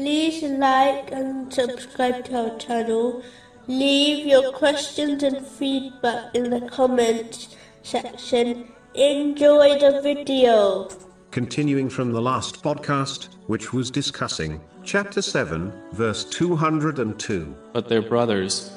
like and subscribe to our channel. Leave your questions and feedback in the comments section. Enjoy the video. Continuing from the last podcast, which was discussing chapter 7, verse 202. But their brothers,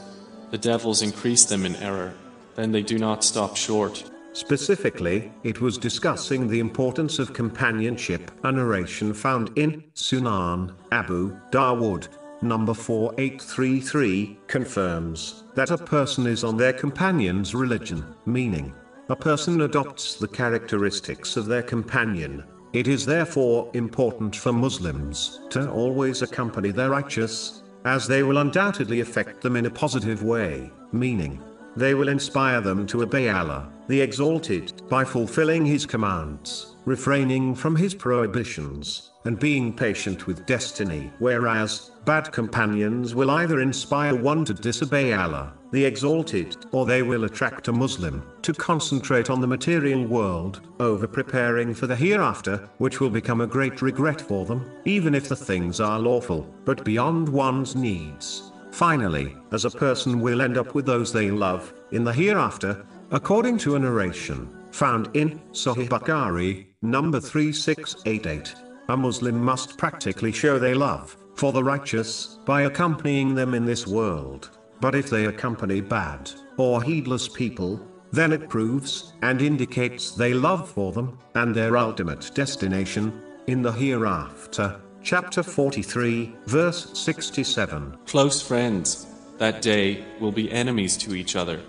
the devils increase them in error, then they do not stop short. Specifically, it was discussing the importance of companionship, a narration found in Sunan Abu Dawood. Number 4833 confirms that a person is on their companion's religion, meaning, a person adopts the characteristics of their companion. It is therefore important for Muslims to always accompany their righteous, as they will undoubtedly affect them in a positive way, meaning, they will inspire them to obey Allah, the Exalted, by fulfilling His commands, refraining from His prohibitions, and being patient with destiny. Whereas, bad companions will either inspire one to disobey Allah, the Exalted, or they will attract a Muslim to concentrate on the material world, over preparing for the hereafter, which will become a great regret for them, even if the things are lawful, but beyond one's needs. Finally, as a person will end up with those they love, in the hereafter, according to a narration, found in Sahih Bukhari, number 3688. A Muslim must practically show they love, for the righteous, by accompanying them in this world. But if they accompany bad, or heedless people, then it proves, and indicates they love for them, and their ultimate destination, in the hereafter chapter 43, verse 67. Close friends, that day, will be enemies to each other,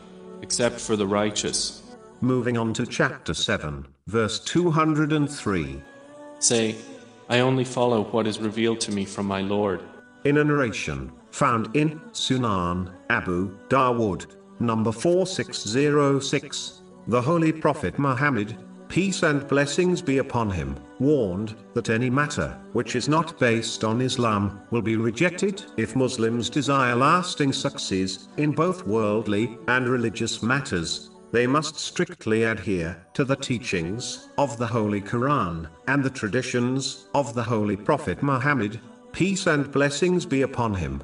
except for the righteous. Moving on to chapter 7, verse 203. Say, I only follow what is revealed to me from my Lord. In a narration, found in Sunan, Abu Dawood, number 4606, the Holy Prophet Muhammad, peace and blessings be upon him, warned that any matter which is not based on Islam will be rejected if Muslims desire lasting success in both worldly and religious matters. They must strictly adhere to the teachings of the Holy Quran and the traditions of the Holy Prophet Muhammad, peace and blessings be upon him.